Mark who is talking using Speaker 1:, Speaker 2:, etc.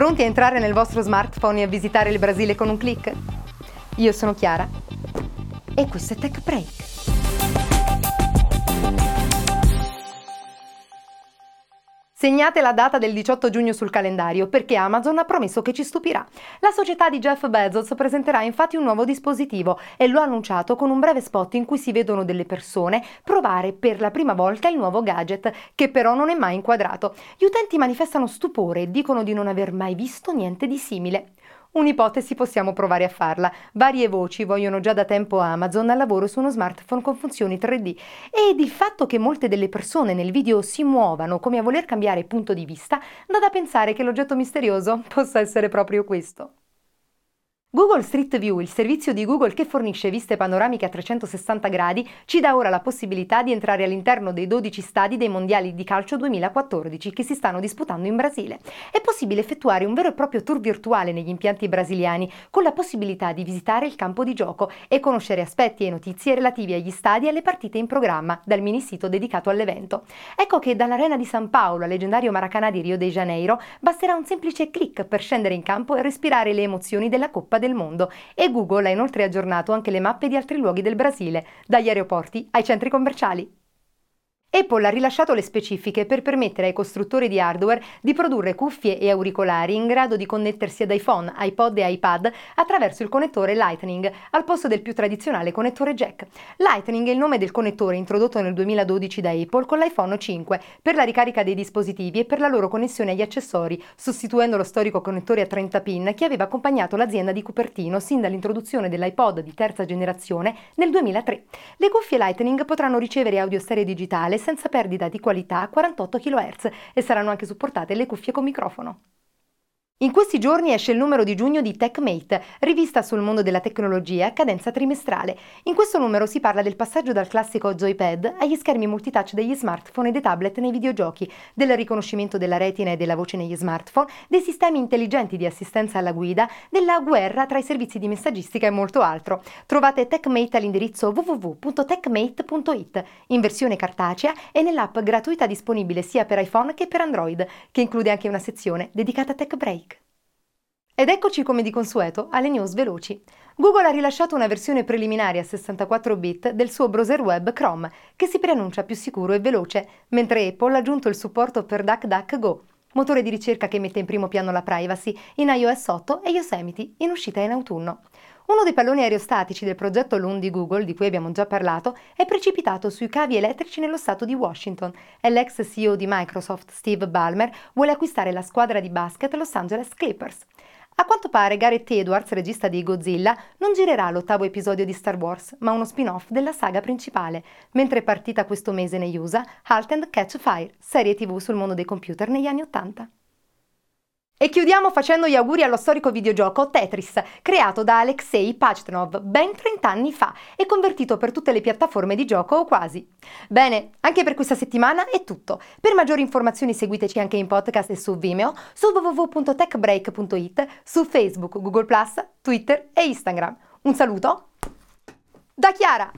Speaker 1: Pronti a entrare nel vostro smartphone e a visitare il Brasile con un clic? Io sono Chiara e questo è Tech Break. Segnate la data del 18 giugno sul calendario perché Amazon ha promesso che ci stupirà. La società di Jeff Bezos presenterà infatti un nuovo dispositivo e lo ha annunciato con un breve spot in cui si vedono delle persone provare per la prima volta il nuovo gadget, che però non è mai inquadrato. Gli utenti manifestano stupore e dicono di non aver mai visto niente di simile. Un'ipotesi possiamo provare a farla. Varie voci vogliono già da tempo Amazon al lavoro su uno smartphone con funzioni 3D ed il fatto che molte delle persone nel video si muovano come a voler cambiare punto di vista dà da pensare che l'oggetto misterioso possa essere proprio questo. Google Street View, il servizio di Google che fornisce viste panoramiche a 360 gradi, ci dà ora la possibilità di entrare all'interno dei 12 stadi dei mondiali di calcio 2014 che si stanno disputando in Brasile. È possibile effettuare un vero e proprio tour virtuale negli impianti brasiliani, con la possibilità di visitare il campo di gioco e conoscere aspetti e notizie relativi agli stadi e alle partite in programma dal mini sito dedicato all'evento. Ecco che dall'arena di San Paolo al leggendario Maracanã di Rio de Janeiro basterà un semplice clic per scendere in campo e respirare le emozioni della Coppa del mondo e Google ha inoltre aggiornato anche le mappe di altri luoghi del Brasile, dagli aeroporti ai centri commerciali. Apple ha rilasciato le specifiche per permettere ai costruttori di hardware di produrre cuffie e auricolari in grado di connettersi ad iPhone, iPod e iPad attraverso il connettore Lightning al posto del più tradizionale connettore jack. Lightning è il nome del connettore introdotto nel 2012 da Apple con l'iPhone 5 per la ricarica dei dispositivi e per la loro connessione agli accessori, sostituendo lo storico connettore a 30 pin che aveva accompagnato l'azienda di Cupertino sin dall'introduzione dell'iPod di terza generazione nel 2003. Le cuffie Lightning potranno ricevere audio stereo digitale senza perdita di qualità a 48 kHz e saranno anche supportate le cuffie con microfono. In questi giorni esce il numero di giugno di TechMate, rivista sul mondo della tecnologia a cadenza trimestrale. In questo numero si parla del passaggio dal classico joypad agli schermi multitouch degli smartphone e dei tablet nei videogiochi, del riconoscimento della retina e della voce negli smartphone, dei sistemi intelligenti di assistenza alla guida, della guerra tra i servizi di messaggistica e molto altro. Trovate TechMate all'indirizzo www.techmate.it in versione cartacea e nell'app gratuita disponibile sia per iPhone che per Android, che include anche una sezione dedicata a Tech. Ed eccoci come di consueto alle news veloci. Google ha rilasciato una versione preliminare a 64 bit del suo browser web Chrome, che si preannuncia più sicuro e veloce, mentre Apple ha aggiunto il supporto per DuckDuckGo, motore di ricerca che mette in primo piano la privacy, in iOS 8 e Yosemite, in uscita in autunno. Uno dei palloni aerostatici del progetto Loon di Google, di cui abbiamo già parlato, è precipitato sui cavi elettrici nello stato di Washington e l'ex CEO di Microsoft, Steve Ballmer, vuole acquistare la squadra di basket Los Angeles Clippers. A quanto pare Gareth Edwards, regista di Godzilla, non girerà l'ottavo episodio di Star Wars, ma uno spin-off della saga principale, mentre è partita questo mese negli USA Halt and Catch Fire, serie tv sul mondo dei computer negli anni Ottanta. E chiudiamo facendo gli auguri allo storico videogioco Tetris, creato da Alexei Pachtenov ben 30 anni fa e convertito per tutte le piattaforme di gioco o quasi. Bene, anche per questa settimana è tutto. Per maggiori informazioni seguiteci anche in podcast e su Vimeo, su www.techbreak.it, su Facebook, Google+, Twitter e Instagram. Un saluto da Chiara!